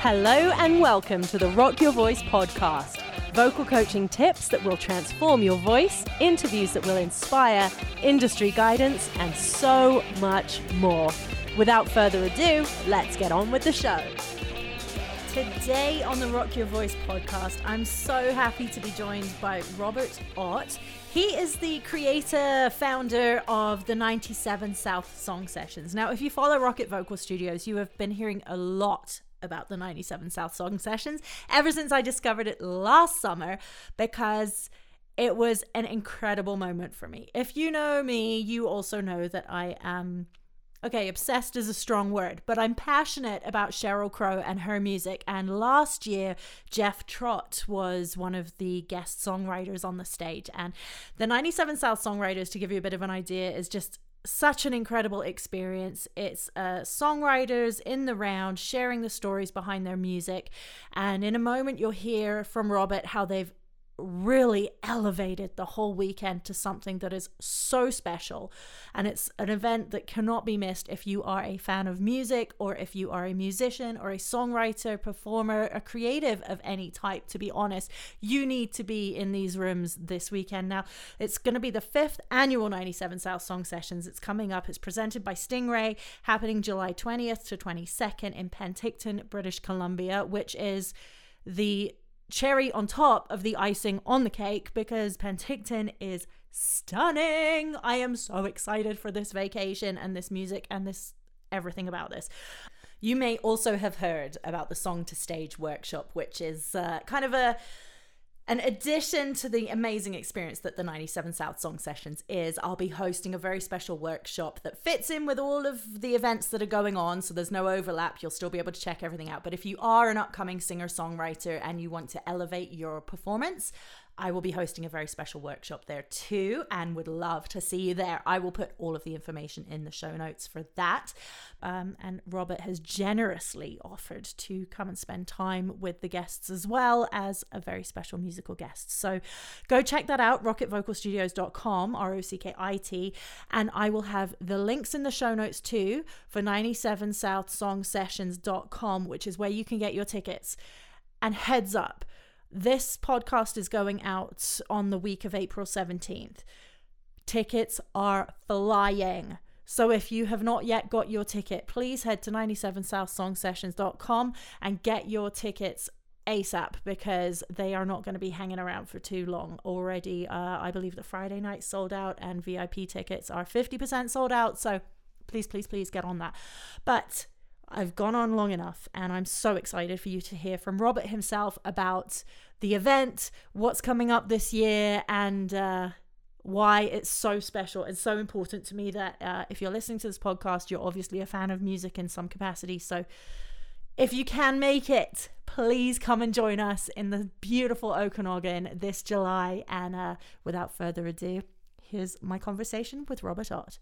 Hello and welcome to the Rock Your Voice podcast. Vocal coaching tips that will transform your voice, interviews that will inspire, industry guidance, and so much more. Without further ado, let's get on with the show. Today on the Rock Your Voice podcast, I'm so happy to be joined by Robert Ott. He is the creator, founder of the 97 South Song Sessions. Now, if you follow Rockit Vocal Studios, you have been hearing a lot about the 97 South Song Sessions ever since I discovered it last summer because it was an incredible moment for me. If you know me, you also know that I am. Okay, obsessed is a strong word, but I'm passionate about Sheryl Crow and her music. And last year, Jeff Trott was one of the guest songwriters on the stage. And the 97 South Songwriters, to give you a bit of an idea, is just such an incredible experience. It's uh, songwriters in the round sharing the stories behind their music. And in a moment, you'll hear from Robert how they've really elevated the whole weekend to something that is so special. And it's an event that cannot be missed if you are a fan of music or if you are a musician or a songwriter, performer, a creative of any type, to be honest. You need to be in these rooms this weekend. Now, it's going to be the fifth annual 97 South Song Sessions. It's coming up. It's presented by Stingray, happening July 20th to 22nd in Penticton, British Columbia, which is the cherry on top of the icing on the cake because Penticton is stunning. I am so excited for this vacation and this music and this everything about this. You may also have heard about the Song to Stage workshop, which is uh, kind of a an addition to the amazing experience that the 97 South Song Sessions is, I'll be hosting a very special workshop that fits in with all of the events that are going on. So there's no overlap. You'll still be able to check everything out. But if you are an upcoming singer songwriter and you want to elevate your performance, I will be hosting a very special workshop there too and would love to see you there. I will put all of the information in the show notes for that. Um, and Robert has generously offered to come and spend time with the guests as well as a very special musical guest. So go check that out, rockitvocalstudios.com, R O C K I T. And I will have the links in the show notes too for 97southsongsessions.com, which is where you can get your tickets. And heads up, this podcast is going out on the week of April 17th. Tickets are flying. So if you have not yet got your ticket, please head to 97southsongsessions.com and get your tickets ASAP because they are not going to be hanging around for too long. Already, uh, I believe the Friday night sold out and VIP tickets are 50% sold out. So please, please, please get on that. But I've gone on long enough, and I'm so excited for you to hear from Robert himself about the event, what's coming up this year, and uh, why it's so special and so important to me that uh, if you're listening to this podcast, you're obviously a fan of music in some capacity. So if you can make it, please come and join us in the beautiful Okanagan this July. And uh, without further ado, here's my conversation with Robert Ott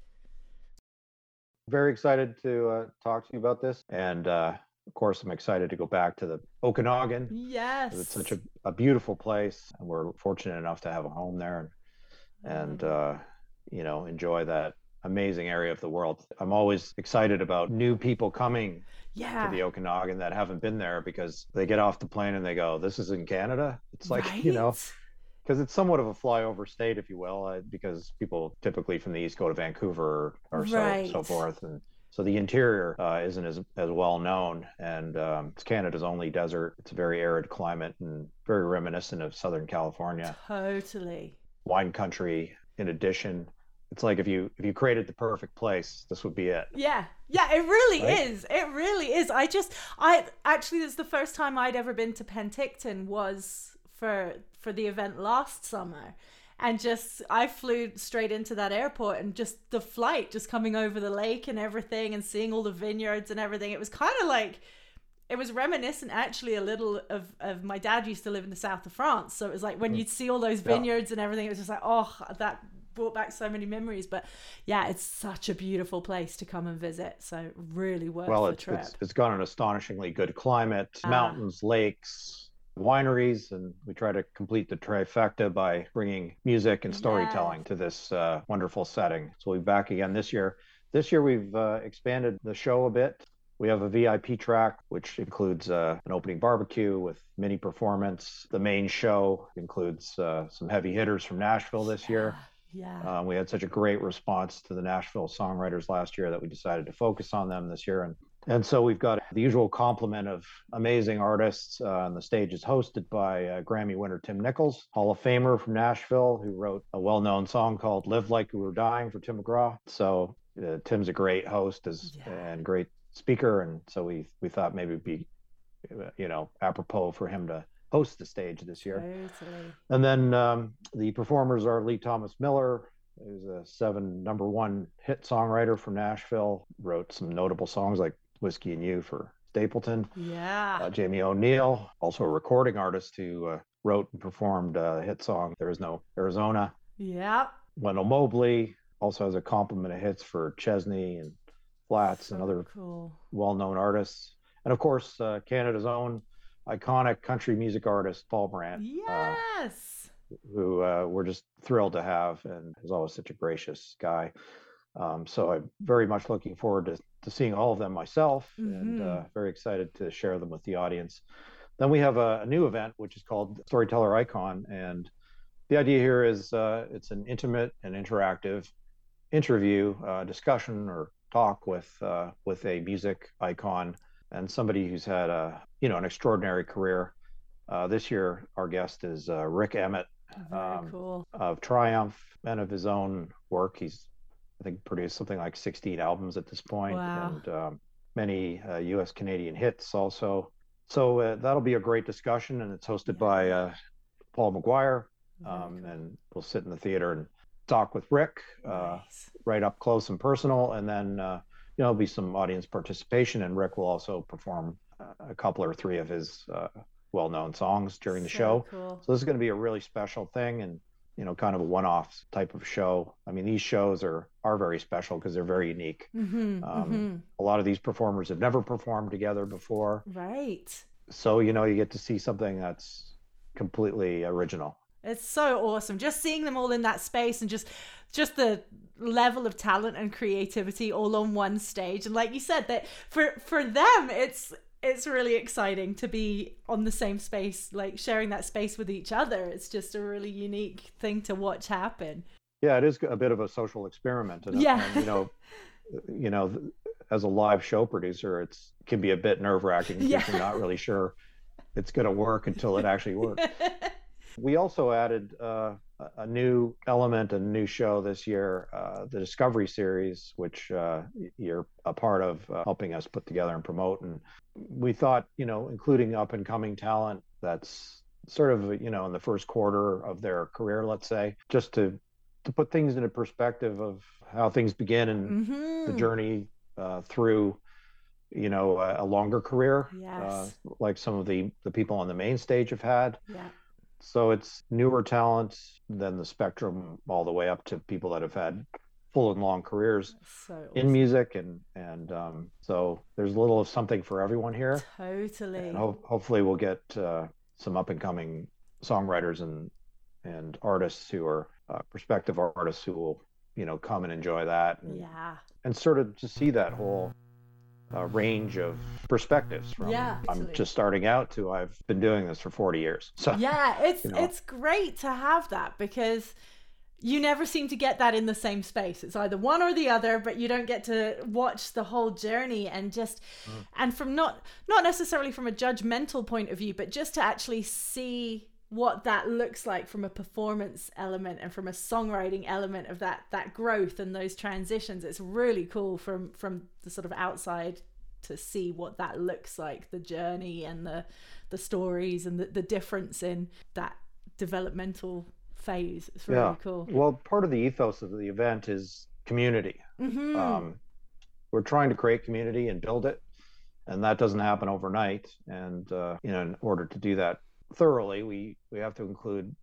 very excited to uh, talk to you about this. And uh, of course, I'm excited to go back to the Okanagan. Yes. It's such a, a beautiful place. And we're fortunate enough to have a home there and, and mm-hmm. uh, you know, enjoy that amazing area of the world. I'm always excited about new people coming yeah. to the Okanagan that haven't been there because they get off the plane and they go, This is in Canada? It's like, right? you know, because it's somewhat of a flyover state, if you will, uh, because people typically from the east go to Vancouver or, or right. so so forth, and so the interior uh, isn't as as well known. And um, it's Canada's only desert. It's a very arid climate and very reminiscent of Southern California. Totally. Wine country. In addition, it's like if you if you created the perfect place this would be it yeah yeah it really right? is it really is i just i actually this is the first time i'd ever been to penticton was for for the event last summer and just I flew straight into that airport and just the flight just coming over the lake and everything and seeing all the vineyards and everything it was kind of like it was reminiscent actually a little of, of my dad used to live in the south of France so it was like when mm. you'd see all those vineyards yeah. and everything it was just like oh that brought back so many memories but yeah it's such a beautiful place to come and visit so really worth well, the it's, trip it's, it's got an astonishingly good climate ah. mountains lakes wineries and we try to complete the trifecta by bringing music and storytelling yes. to this uh, wonderful setting so we'll be back again this year this year we've uh, expanded the show a bit We have a VIP track, which includes uh, an opening barbecue with mini performance. The main show includes uh, some heavy hitters from Nashville this year. Yeah. Um, we had such a great response to the Nashville songwriters last year that we decided to focus on them this year. And and so we've got the usual complement of amazing artists. Uh, and the stage is hosted by uh, Grammy winner Tim Nichols, Hall of Famer from Nashville, who wrote a well known song called Live Like We Were Dying for Tim McGraw. So uh, Tim's a great host as, yeah. and great speaker. And so we, we thought maybe it'd be, you know, apropos for him to host the stage this year. Totally. And then um, the performers are Lee Thomas Miller, who's a seven number one hit songwriter from Nashville, wrote some notable songs like Whiskey and You for Stapleton. Yeah. Uh, Jamie O'Neal, also a recording artist who uh, wrote and performed a hit song, There Is No Arizona. Yeah. Wendell Mobley also has a complement of hits for Chesney and Flatts so and other cool. well known artists. And of course, uh, Canada's own iconic country music artist, Paul Brandt. Uh, yes. who uh, we're just thrilled to have and is always such a gracious guy. Um, so I'm very much looking forward to, to seeing all of them myself mm-hmm. and uh, very excited to share them with the audience. Then we have a, a, new event, which is called Storyteller Icon. And the idea here is uh, it's an intimate and interactive interview, uh, discussion, or talk with uh, with a music icon and somebody who's had a you know an extraordinary career. Uh, this year, our guest is uh, Rik Emmett um, cool. of Triumph and of his own work. He's I think produced something like 16 albums at this point, wow. and um, many uh, U.S. Canadian hits also. So uh, that'll be a great discussion, and it's hosted by uh, Paul McGuire. Um, cool. And we'll sit in the theater and talk with Rik uh, nice. right up close and personal, and then uh, you know there'll be some audience participation, and Rik will also perform uh, a couple or three of his well-known songs during the so show. Cool. So this is going to be a really special thing, and you know, kind of a one-off type of show. I mean, these shows are are very special because they're very unique. Mm-hmm, um, mm-hmm. A lot of these performers have never performed together before, right? So you know, you get to see something that's completely original. It's so awesome just seeing them all in that space and just just the level of talent and creativity all on one stage and like you said that for for them it's it's really exciting to be on the same space, like sharing that space with each other. It's just a really unique thing to watch happen. Yeah, it is a bit of a social experiment. And, yeah, and, you know, you know, as a live show producer, it's can be a bit nerve wracking because yeah. you're not really sure it's going to work until it actually works. we also added uh, a new element, a new show this year, uh, the Discovery Series, which uh, you're a part of uh, helping us put together and promote. And we thought, you know, including up and coming talent that's sort of, you know, in the first quarter of their career, let's say, just to to put things into perspective of how things begin and mm-hmm. the journey uh, through you know a, a longer career yes. uh, like some of the the people on the main stage have had yeah so it's newer talent than the spectrum all the way up to people that have had full and long careers so awesome. in music and and um, so there's a little of something for everyone here. Totally. And ho- hopefully we'll get uh, some up and coming songwriters and and artists who are uh, prospective artists who will you know come and enjoy that and, yeah. and sort of to see that whole uh, range of perspectives from yeah, I'm just starting out to I've been doing this for 40 years. So Yeah, it's you know. it's great to have that because you never seem to get that in the same space. It's either one or the other, but you don't get to watch the whole journey and just mm. and from not not necessarily from a judgmental point of view, but just to actually see what that looks like from a performance element and from a songwriting element of that that growth and those transitions. It's really cool from from the sort of outside to see what that looks like the journey and the the stories and the, the difference in that developmental phase. It's really yeah. cool. Well part of the ethos of the event is community. Mm-hmm. um, we're trying to create community and build it and that doesn't happen overnight. And uh, you know in order to do that thoroughly, we we have to include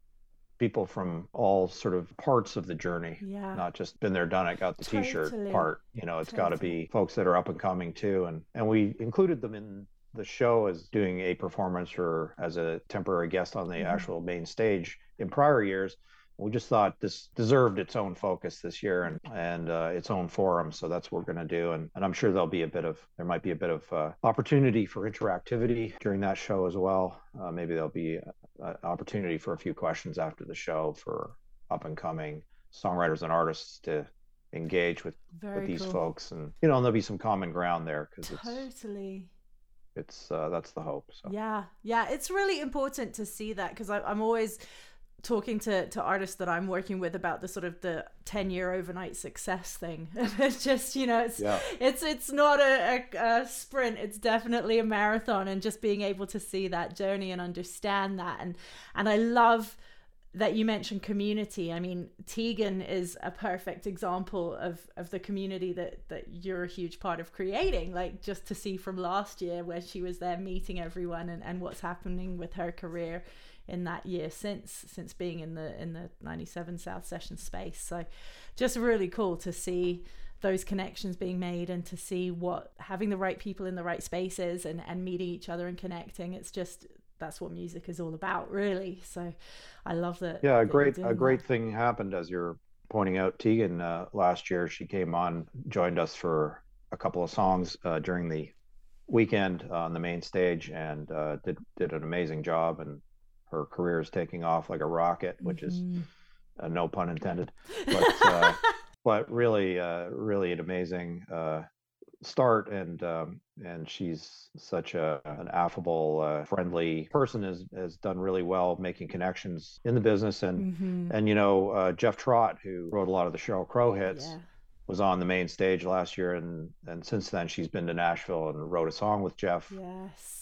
people from all sort of parts of the journey. Yeah. Not just been there, done it, got the totally. t-shirt part. You know, it's totally. got to be folks that are up and coming too. And and we included them in the show as doing a performance or as a temporary guest on the mm-hmm. actual main stage in prior years. We just thought this deserved its own focus this year and and uh, its own forum. So that's what we're going to do, and, and I'm sure there'll be a bit of there might be a bit of uh, opportunity for interactivity during that show as well. Uh, maybe there'll be an opportunity for a few questions after the show for up and coming songwriters and artists to engage with, with these cool. folks and you know and there'll be some common ground there because totally it's, it's uh, that's the hope so yeah yeah it's really important to see that because i'm always talking to, to artists that I'm working with about the sort of the 10 year overnight success thing. it's just, you know, it's, yeah. it's, it's not a, a, a, sprint. It's definitely a marathon and just being able to see that journey and understand that. And, and I love that you mentioned community. I mean, Teigen is a perfect example of, of the community that, that you're a huge part of creating. Like just to see from last year where she was there meeting everyone and, and what's happening with her career in that year since since being in the in the 97 South Session space. So just really cool to see those connections being made and to see what having the right people in the right spaces and and meeting each other and connecting. It's just that's what music is all about, really. So I love that. Yeah, a great a great that. thing happened as you're pointing out. Teigen uh, last year she came on, joined us for a couple of songs uh, during the weekend on the main stage and uh, did did an amazing job and her career is taking off like a rocket, which mm-hmm. is uh, no pun intended. But uh, but really, uh, really an amazing uh, start, and um, and she's such a an affable, uh, friendly person. has has done really well making connections in the business, and mm-hmm. and you know uh, Jeff Trott, who wrote a lot of the Sheryl Crow hits. Yeah. Was on the main stage last year, and and since then she's been to Nashville and wrote a song with Jeff. Yes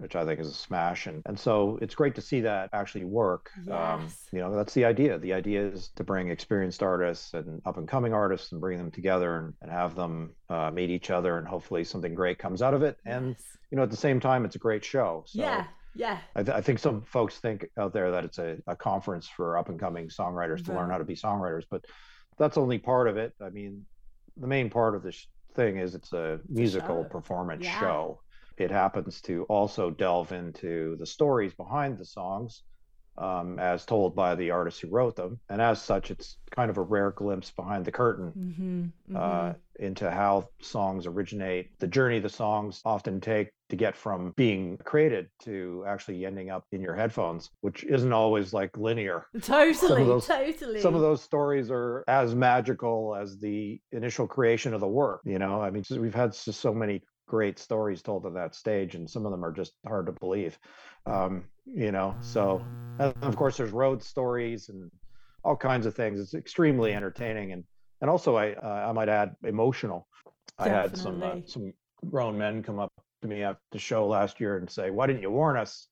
which I think is a smash. And, and so it's great to see that actually work. Um, yes. Um, you know, that's the idea. The idea is to bring experienced artists and up and coming artists and bring them together and, and have them uh, meet each other and hopefully something great comes out of it. And, yes. you know, at the same time, it's a great show. So yeah. Yeah. I, th- I, think some folks think out there that it's a, a conference for up and coming songwriters to learn how to be songwriters, but that's only part of it. I mean, the main part of this thing is it's a musical performance yeah. show it happens to also delve into the stories behind the songs um, as told by the artists who wrote them. And as such, it's kind of a rare glimpse behind the curtain mm-hmm, mm-hmm. Uh, into how songs originate, the journey the songs often take to get from being created to actually ending up in your headphones, which isn't always like linear. Totally, some those, totally. Some of those stories are as magical as the initial creation of the work. You know, I mean, we've had so many great stories told on that stage, and some of them are just hard to believe. Um, you know, so of course there's road stories and all kinds of things. It's extremely entertaining and and also I uh, I might add emotional. Definitely. I had some uh, some grown men come up to me after the show last year and say, "Why didn't you warn us?"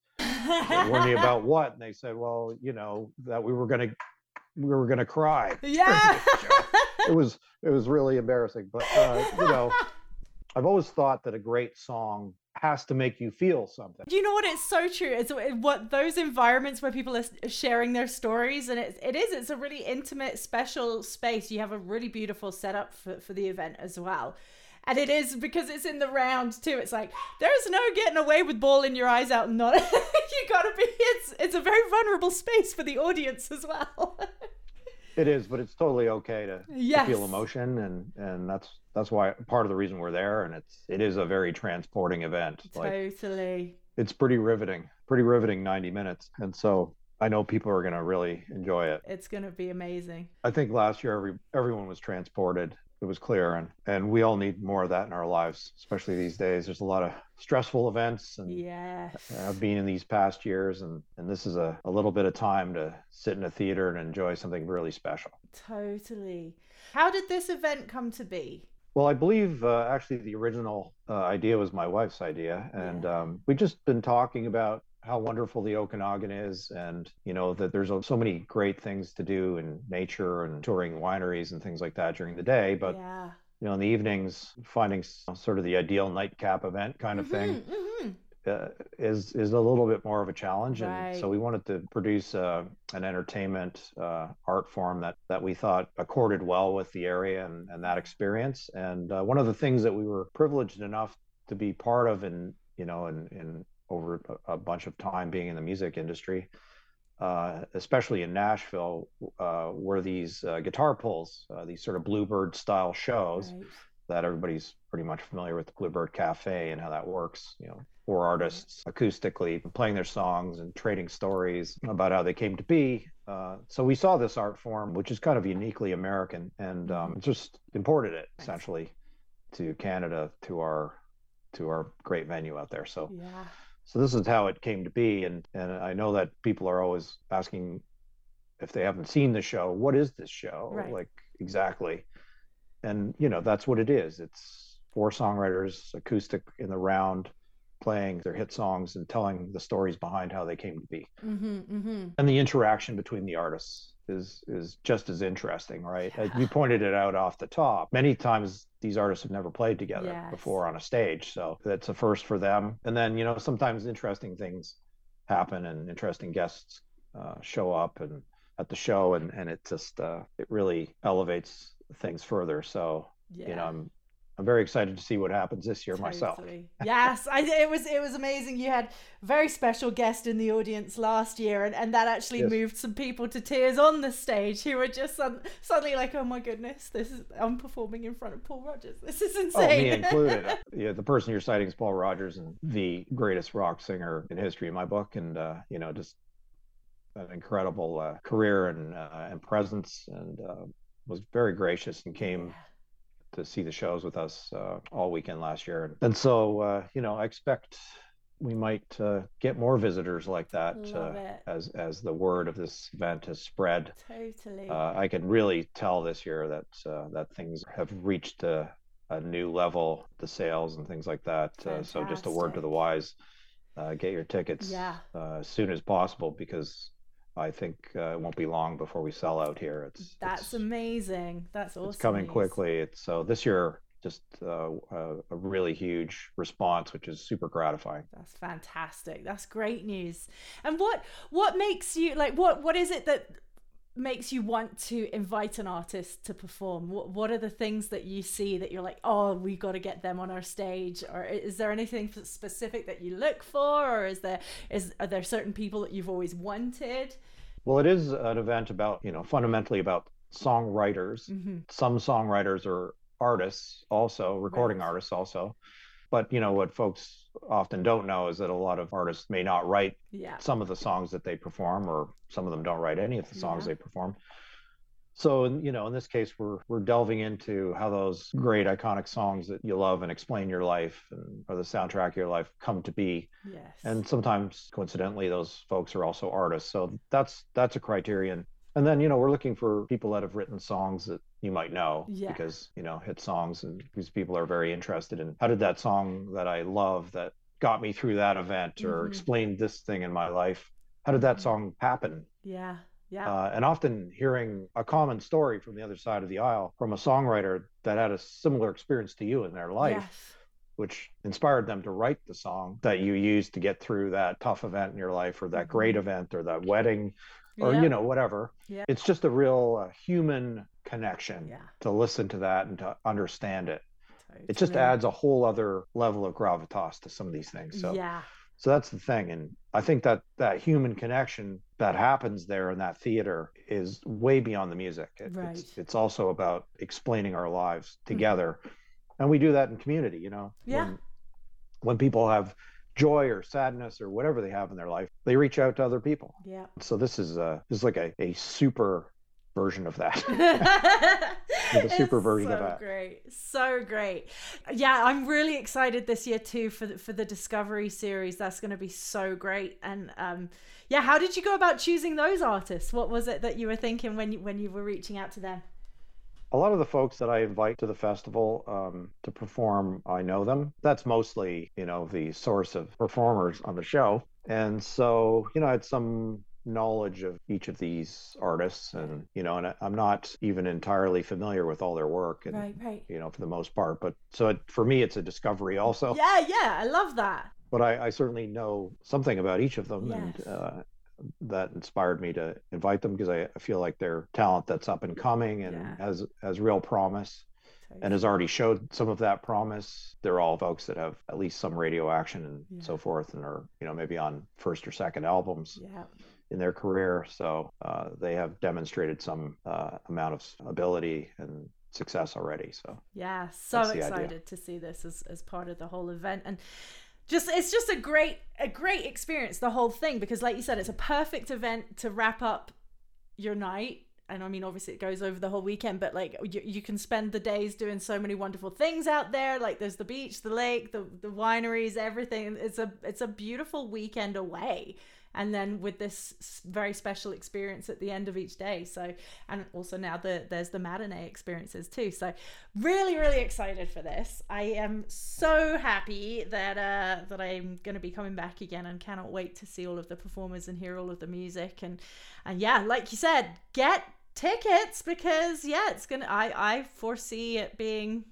warn me about what? And they said, "Well, you know that we were gonna we were gonna cry." Yeah. it was it was really embarrassing, but uh, you know. I've always thought that a great song has to make you feel something. You know what? It's so true. It's what those environments where people are sharing their stories, and it, it is. It's a really intimate, special space. You have a really beautiful setup for, for the event as well. And it is because it's in the round too. It's like there's no getting away with bawling your eyes out and not. you gotta be. It's it's a very vulnerable space for the audience as well. It is, but it's totally okay to, yes. to, feel emotion, and and that's that's why part of the reason we're there, and it's it is a very transporting event. Totally. Like, it's pretty riveting, pretty riveting, ninety minutes, and so I know people are going to really enjoy it. It's going to be amazing. I think last year every everyone was transported, it was clear and and we all need more of that in our lives especially these days. There's a lot of stressful events and yeah i've been in these past years and and this is a, a little bit of time to sit in a theater and enjoy something really special. Totally. How did this event come to be? Well, I believe uh, actually the original uh, idea was my wife's idea, and yeah. um, we just been talking about how wonderful the Okanagan is, and you know that there's so many great things to do in nature and touring wineries and things like that during the day. But yeah. you know, in the evenings, finding sort of the ideal nightcap event kind of mm-hmm, thing. Mm-hmm. Uh, is is a little bit more of a challenge, right. and so we wanted to produce uh, an entertainment uh, art form that that we thought accorded well with the area and, and that experience. And uh, one of the things that we were privileged enough to be part of, and you know, in, in over a bunch of time being in the music industry uh, especially in Nashville, uh, were these uh, guitar pulls, uh, these sort of Bluebird style shows right. that everybody's pretty much familiar with the Bluebird Cafe and how that works. You know, four artists acoustically playing their songs and trading stories about how they came to be. Uh, so we saw this art form, which is kind of uniquely American, and um, mm-hmm. just imported it essentially to Canada to our to our great venue out there. So yeah. So this is how it came to be, and and I know that people are always asking if they haven't seen the show, what is this show? Right. Like exactly, and you know that's what it is. It's four songwriters, acoustic in the round, playing their hit songs and telling the stories behind how they came to be, mm-hmm, mm-hmm. and the interaction between the artists is is just as interesting, right? Yeah. You pointed it out off the top. Many times these artists have never played together yes. before on a stage, so that's a first for them. And then you know sometimes interesting things happen and interesting guests uh, show up and at the show, and and it just uh, it really elevates things further. So yeah. you know I'm I'm very excited to see what happens this year totally. myself. yes, I, it was it was amazing. You had a very special guest in the audience last year, and, and that actually yes. moved some people to tears on the stage who were just suddenly like, "Oh my goodness, this is I'm performing in front of Paul Rodgers. This is insane." Oh, me included. yeah, the person you're citing is Paul Rodgers, and the greatest rock singer in history in my book, and uh, you know, just an incredible uh, career and uh, and presence, and uh, was very gracious and came. Yeah to see the shows with us uh, all weekend last year. And so, uh, you know, I expect we might uh, get more visitors like that uh, as as the word of this event has spread. Totally. Uh, I can really tell this year that uh, that things have reached a, a, new level, the sales and things like that. so just a word to the wise: get your tickets yeah. as soon as possible because I think uh, it won't be long before we sell out here. It's that's it's, amazing. That's awesome. It's coming news. quickly. It's so this year just uh, a, a, really huge response, which is super gratifying. That's fantastic. That's great news. And what what makes you like what what is it that makes you want to invite an artist to perform? What what are the things that you see that you're like, oh, we got to get them on our stage? Or is there anything specific that you look for, or is there is are there certain people that you've always wanted? Well, it is an event about you know fundamentally about songwriters. Mm-hmm. Some songwriters are artists, also recording right. artists, also. But you know what folks often don't know is that a lot of artists may not write yeah. some of the songs that they perform, or some of them don't write any of the songs yeah. they perform. So, you know, in this case, we're we're delving into how those great iconic songs that you love and explain your life and or the soundtrack of your life come to be. Yes. And sometimes, coincidentally, those folks are also artists. So that's that's a criterion. And then, you know, we're looking for people that have written songs that you might know yeah. because, you know, hit songs and these people are very interested in how did that song that I love that got me through that event or mm-hmm. explained this thing in my life, how did that mm-hmm. song happen? Yeah. Yeah. Uh, and often hearing a common story from the other side of the aisle from a songwriter that had a similar experience to you in their life. Yes which inspired them to write the song that you used to get through that tough event in your life or that great mm-hmm. event or that wedding or yeah. you know whatever yeah. it's just a real uh, human connection yeah. to listen to that and to understand it totally. it just adds a whole other level of gravitas to some of these things so yeah so that's the thing and i think that that human connection that happens there in that theater is way beyond the music it, right. it's, it's also about explaining our lives mm-hmm. together mm-hmm. and we do that in community you know yeah when, when people have joy or sadness or whatever they have in their life, they reach out to other people. Yeah. So this is a this is like a, a super version of that. the super it's version so of that. Great, so great. Yeah, I'm really excited this year too for the, for the Discovery series. That's going to be so great. And um, yeah, how did you go about choosing those artists? What was it that you were thinking when you, when you were reaching out to them? A lot of the folks that I invite to the festival um, to perform, I know them. That's mostly, you know, the source of performers on the show. And so, you know, I had some knowledge of each of these artists and you know and i'm not even entirely familiar with all their work and right right you know for the most part but so it, for me it's a discovery also yeah yeah i love that but i, I certainly know something about each of them yes. and uh, that inspired me to invite them because I feel like they're talent that's up and coming and yeah. has has real promise and has already showed some of that promise. They're all folks that have at least some radio action and yeah. so forth and are, you know, maybe on first or second albums. Yeah. in their career. So uh, they have demonstrated some uh, amount of ability and success already. So yeah, so excited to see this as, as part of the whole event and just it's just a great a great experience the whole thing because like you said it's a perfect event to wrap up your night and I mean, obviously it goes over the whole weekend, but like you, you can spend the days doing so many wonderful things out there. Like there's the beach, the lake, the the wineries, everything. It's a it's a beautiful weekend away and then with this very special experience at the end of each day. So and also now the there's the matinee experiences too. So really really excited for this. I am so happy that uh that i'm going to be coming back again and cannot wait to see all of the performers and hear all of the music. And and yeah like you said get tickets because yeah it's gonna i i foresee it being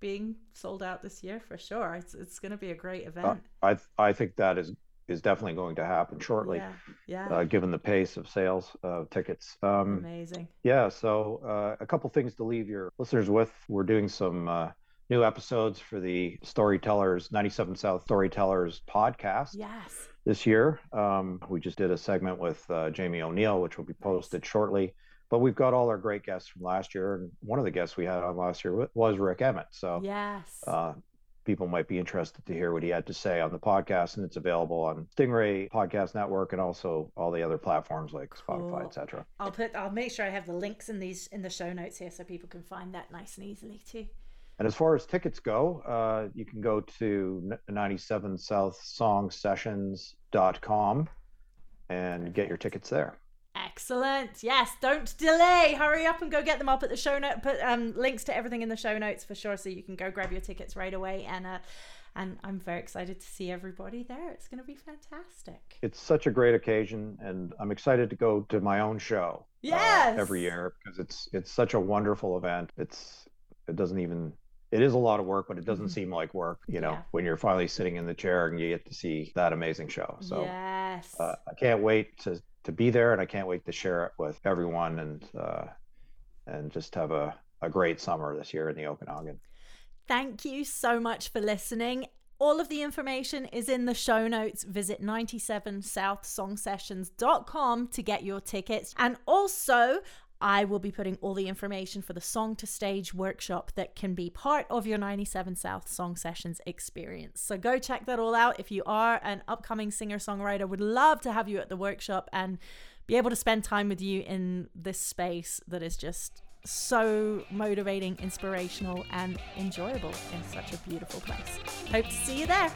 being sold out this year for sure. It's, it's going to be a great event. Uh, i i think that is is definitely going to happen shortly. Yeah, yeah. Uh, given the pace of sales of tickets. Um, Amazing. Yeah. So uh, a couple things to leave your listeners with. We're doing some uh, new episodes for the Storytellers 97 South Storytellers podcast. Yes. This year, um, we just did a segment with uh, Jamie O'Neal, which will be posted shortly. But we've got all our great guests from last year, and one of the guests we had on last year was Rik Emmett. So yes, uh, people might be interested to hear what he had to say on the podcast and it's available on stingray podcast network and also all the other platforms like spotify cool. etc i'll put i'll make sure i have the links in these in the show notes here so people can find that nice and easily too. And as far as tickets go uh, you can go to 97 south song sessions.com and get your tickets there Excellent. Yes, don't delay. Hurry up and go get them. I'll put the show note, put um, links to everything in the show notes for sure, so you can go grab your tickets right away. And uh, and I'm very excited to see everybody there. It's going to be fantastic. It's such a great occasion, and I'm excited to go to my own show. Uh, yes. Uh, every year because it's it's such a wonderful event. It's it doesn't even it is a lot of work, but it doesn't mm-hmm. seem like work, you know, yeah. when you're finally sitting in the chair and you get to see that amazing show. So yes. Uh, I can't wait to to be there, and I can't wait to share it with everyone and uh, and just have a, a great summer this year in the Okanagan. Thank you so much for listening. All of the information is in the show notes. Visit 97southsongsessions.com to get your tickets. And also, I will be putting all the information for the Song to Stage workshop that can be part of your 97 South Song Sessions experience. So go check that all out. If you are an upcoming singer songwriter, would love to have you at the workshop and be able to spend time with you in this space that is just so motivating, inspirational, and enjoyable in such a beautiful place. Hope to see you there.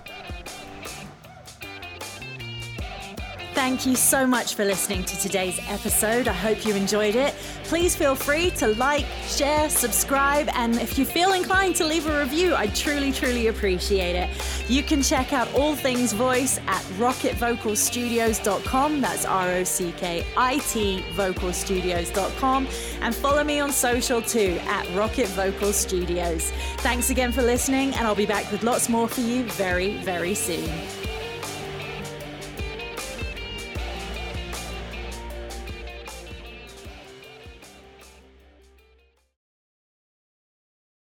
Thank you so much for listening to today's episode. I hope you enjoyed it. Please feel free to like, share, subscribe, and if you feel inclined to leave a review, I truly, truly appreciate it. You can check out all things voice at rockitvocalstudios.com. That's R O C K I T vocalstudios.com. And follow me on social too at Rockit Vocal Studios. Thanks again for listening, and I'll be back with lots more for you very, very soon.